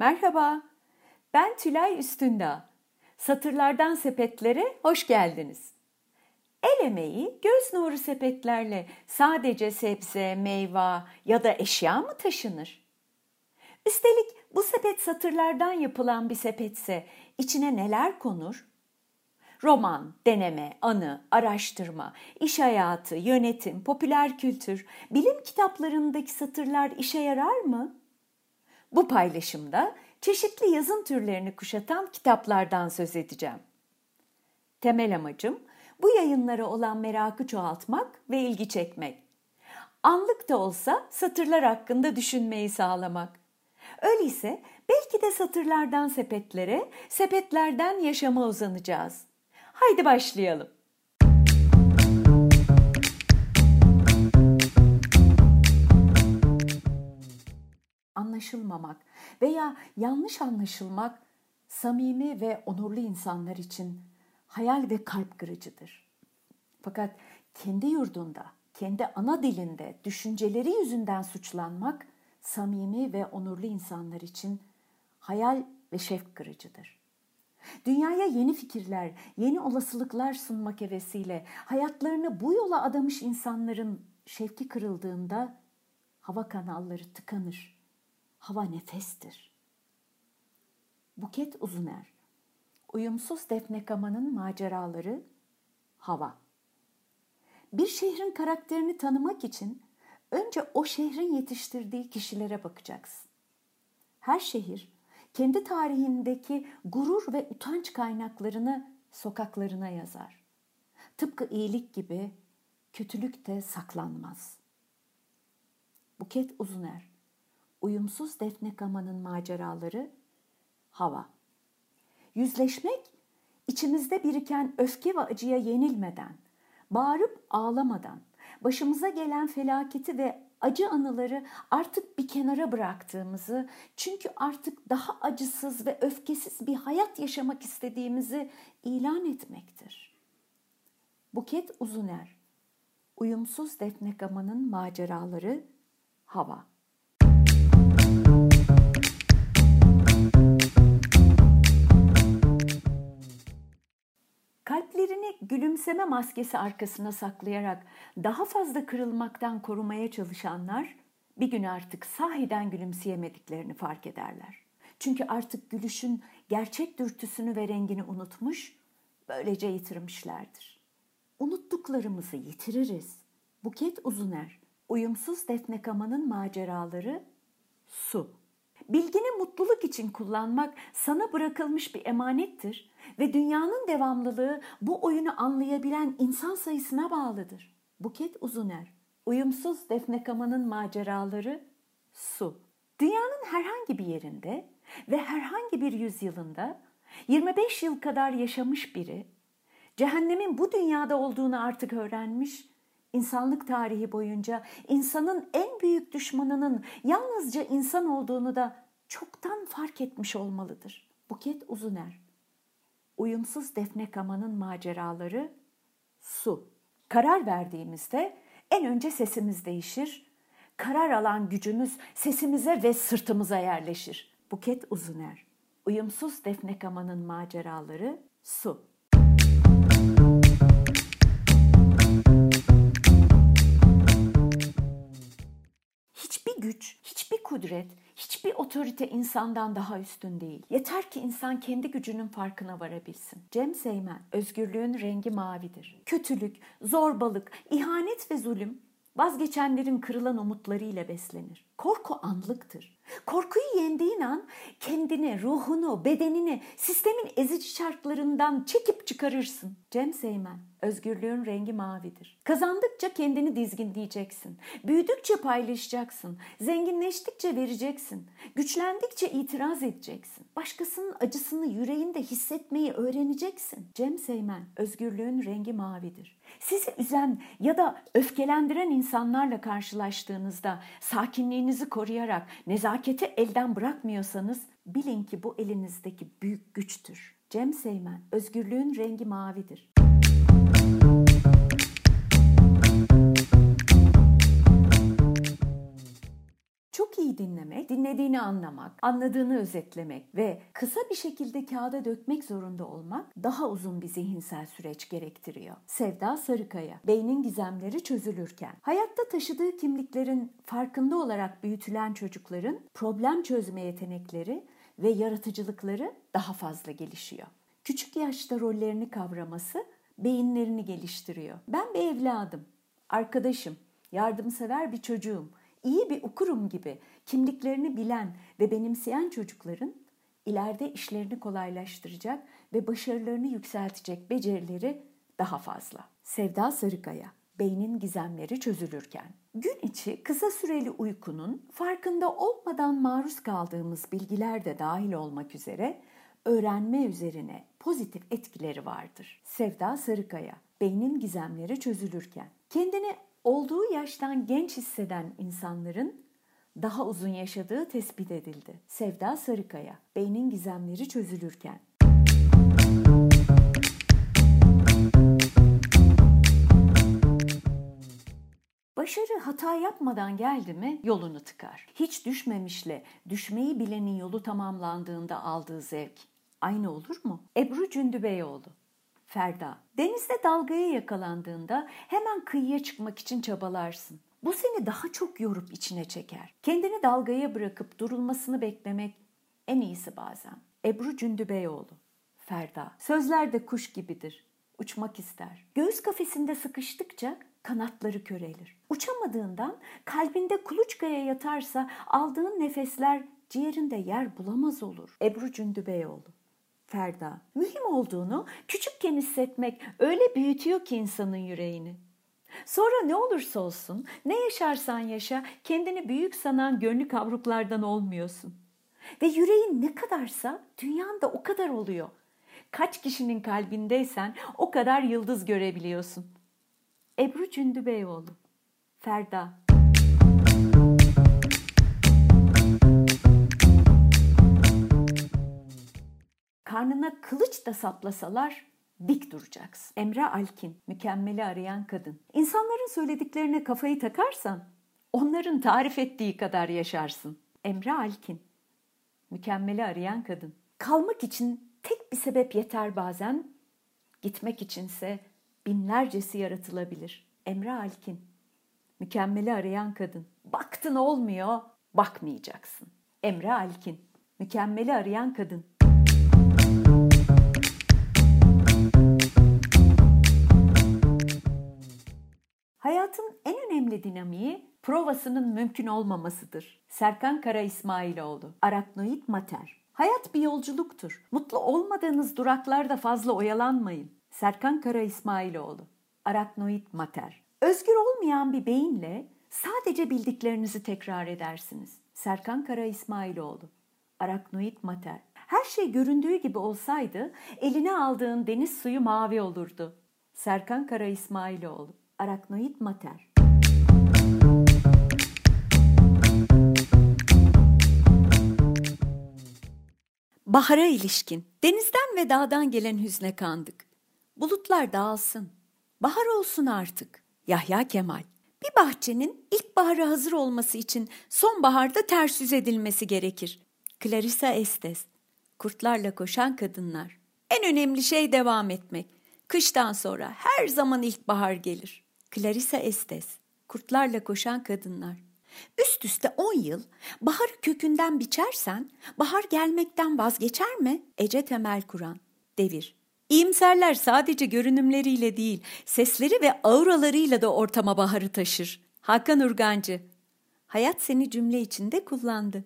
Merhaba, ben Tülay Üstündağ. Satırlardan sepetlere hoş geldiniz. El emeği göz nuru sepetlerle sadece sebze, meyve ya da eşya mı taşınır? Üstelik bu sepet satırlardan yapılan bir sepetse içine neler konur? Roman, deneme, anı, araştırma, iş hayatı, yönetim, popüler kültür, bilim kitaplarındaki satırlar işe yarar mı? Bu paylaşımda çeşitli yazın türlerini kuşatan kitaplardan söz edeceğim. Temel amacım bu yayınlara olan merakı çoğaltmak ve ilgi çekmek. Anlık da olsa satırlar hakkında düşünmeyi sağlamak. Öyleyse belki de satırlardan sepetlere, sepetlerden yaşama uzanacağız. Haydi başlayalım. Anlaşılmamak veya yanlış anlaşılmak samimi ve onurlu insanlar için hayal ve kalp kırıcıdır. Fakat kendi yurdunda, kendi ana dilinde düşünceleri yüzünden suçlanmak samimi ve onurlu insanlar için hayal ve şevk kırıcıdır. Dünyaya yeni fikirler, yeni olasılıklar sunmak hevesiyle hayatlarını bu yola adamış insanların şevki kırıldığında hava kanalları tıkanır. Hava nefestir. Buket Uzuner Uyumsuz Defne Kama'nın maceraları Hava Bir şehrin karakterini tanımak için önce o şehrin yetiştirdiği kişilere bakacaksın. Her şehir kendi tarihindeki gurur ve utanç kaynaklarını sokaklarına yazar. Tıpkı iyilik gibi kötülük de saklanmaz. Buket Uzuner Uyumsuz Defne Kama'nın maceraları Hava Yüzleşmek, içimizde biriken öfke ve acıya yenilmeden, bağırıp ağlamadan, başımıza gelen felaketi ve acı anıları artık bir kenara bıraktığımızı, çünkü artık daha acısız ve öfkesiz bir hayat yaşamak istediğimizi ilan etmektir. Buket Uzuner Uyumsuz Defne Gaman'ın maceraları Hava gülümseme maskesi arkasına saklayarak daha fazla kırılmaktan korumaya çalışanlar bir gün artık sahiden gülümseyemediklerini fark ederler. Çünkü artık gülüşün gerçek dürtüsünü ve rengini unutmuş, böylece yitirmişlerdir. Unuttuklarımızı yitiririz. Buket Uzuner, Uyumsuz Defne Kama'nın maceraları Su. Bilgini mutluluk için kullanmak sana bırakılmış bir emanettir ve dünyanın devamlılığı bu oyunu anlayabilen insan sayısına bağlıdır. Buket Uzuner, Uyumsuz Defne Kama'nın maceraları Su. Dünyanın herhangi bir yerinde ve herhangi bir yüzyılında 25 yıl kadar yaşamış biri, cehennemin bu dünyada olduğunu artık öğrenmiş, insanlık tarihi boyunca insanın en büyük düşmanının yalnızca insan olduğunu da çoktan fark etmiş olmalıdır. Buket Uzuner Uyumsuz Defne Kama'nın maceraları Su Karar verdiğimizde en önce sesimiz değişir. Karar alan gücümüz sesimize ve sırtımıza yerleşir. Buket Uzuner Uyumsuz Defne Kama'nın maceraları Su güç, hiçbir kudret, hiçbir otorite insandan daha üstün değil. Yeter ki insan kendi gücünün farkına varabilsin. Cem Seymen, özgürlüğün rengi mavidir. Kötülük, zorbalık, ihanet ve zulüm vazgeçenlerin kırılan umutlarıyla beslenir. Korku anlıktır. Korkuyu yendiğin an kendini, ruhunu, bedenini sistemin ezici şartlarından çekip çıkarırsın. Cem Seymen, özgürlüğün rengi mavidir. Kazandıkça kendini dizginleyeceksin. Büyüdükçe paylaşacaksın. Zenginleştikçe vereceksin. Güçlendikçe itiraz edeceksin. Başkasının acısını yüreğinde hissetmeyi öğreneceksin. Cem Seymen, özgürlüğün rengi mavidir. Sizi üzen ya da öfkelendiren insanlarla karşılaştığınızda sakinliğinizi koruyarak nezaketi elden bırakmıyorsanız bilin ki bu elinizdeki büyük güçtür. Cem Seymen, özgürlüğün rengi mavidir. Dinlemek, dinlediğini anlamak, anladığını özetlemek ve kısa bir şekilde kağıda dökmek zorunda olmak daha uzun bir zihinsel süreç gerektiriyor. Sevda Sarıkaya, beynin gizemleri çözülürken, hayatta taşıdığı kimliklerin farkında olarak büyütülen çocukların problem çözme yetenekleri ve yaratıcılıkları daha fazla gelişiyor. Küçük yaşta rollerini kavraması beyinlerini geliştiriyor. Ben bir evladım, arkadaşım, yardımsever bir çocuğum, iyi bir okurum gibi kimliklerini bilen ve benimseyen çocukların ileride işlerini kolaylaştıracak ve başarılarını yükseltecek becerileri daha fazla. Sevda Sarıkaya, beynin gizemleri çözülürken. Gün içi kısa süreli uykunun farkında olmadan maruz kaldığımız bilgiler de dahil olmak üzere öğrenme üzerine pozitif etkileri vardır. Sevda Sarıkaya, beynin gizemleri çözülürken. Kendini olduğu yaştan genç hisseden insanların daha uzun yaşadığı tespit edildi. Sevda Sarıkaya, beynin gizemleri çözülürken. Başarı hata yapmadan geldi mi yolunu tıkar. Hiç düşmemişle düşmeyi bilenin yolu tamamlandığında aldığı zevk aynı olur mu? Ebru Cündübeyoğlu Ferda Denizde dalgaya yakalandığında hemen kıyıya çıkmak için çabalarsın. Bu seni daha çok yorup içine çeker. Kendini dalgaya bırakıp durulmasını beklemek en iyisi bazen. Ebru Cündübeyoğlu Ferda Sözler de kuş gibidir. Uçmak ister. Göğüs kafesinde sıkıştıkça kanatları körelir. Uçamadığından kalbinde kuluçkaya yatarsa aldığın nefesler ciğerinde yer bulamaz olur. Ebru Cündübeyoğlu Ferda. Mühim olduğunu küçükken hissetmek öyle büyütüyor ki insanın yüreğini. Sonra ne olursa olsun, ne yaşarsan yaşa, kendini büyük sanan gönlü kavruklardan olmuyorsun. Ve yüreğin ne kadarsa dünyan da o kadar oluyor. Kaç kişinin kalbindeysen o kadar yıldız görebiliyorsun. Ebru Cündübeyoğlu Ferda karnına kılıç da saplasalar dik duracaksın. Emre Alkin, mükemmeli arayan kadın. İnsanların söylediklerine kafayı takarsan onların tarif ettiği kadar yaşarsın. Emre Alkin, mükemmeli arayan kadın. Kalmak için tek bir sebep yeter bazen, gitmek içinse binlercesi yaratılabilir. Emre Alkin, mükemmeli arayan kadın. Baktın olmuyor, bakmayacaksın. Emre Alkin, mükemmeli arayan kadın. Hayatın en önemli dinamiği provasının mümkün olmamasıdır. Serkan Kara İsmailoğlu, Araknoid Mater. Hayat bir yolculuktur. Mutlu olmadığınız duraklarda fazla oyalanmayın. Serkan Kara İsmailoğlu, Araknoid Mater. Özgür olmayan bir beyinle sadece bildiklerinizi tekrar edersiniz. Serkan Kara İsmailoğlu, Araknoid Mater. Her şey göründüğü gibi olsaydı eline aldığın deniz suyu mavi olurdu. Serkan Kara İsmailoğlu Araknoid mater. Bahara ilişkin denizden ve dağdan gelen hüzne kandık. Bulutlar dağılsın. Bahar olsun artık. Yahya Kemal. Bir bahçenin ilkbahara hazır olması için sonbaharda ters yüz edilmesi gerekir. Clarissa Estes. Kurtlarla koşan kadınlar. En önemli şey devam etmek. Kıştan sonra her zaman ilkbahar gelir. Clarissa Estes, Kurtlarla Koşan Kadınlar. Üst üste on yıl baharı kökünden biçersen bahar gelmekten vazgeçer mi? Ece Temel Kur'an. Devir. İyimserler sadece görünümleriyle değil, sesleri ve auralarıyla da ortama baharı taşır. Hakan Urgancı. Hayat seni cümle içinde kullandı.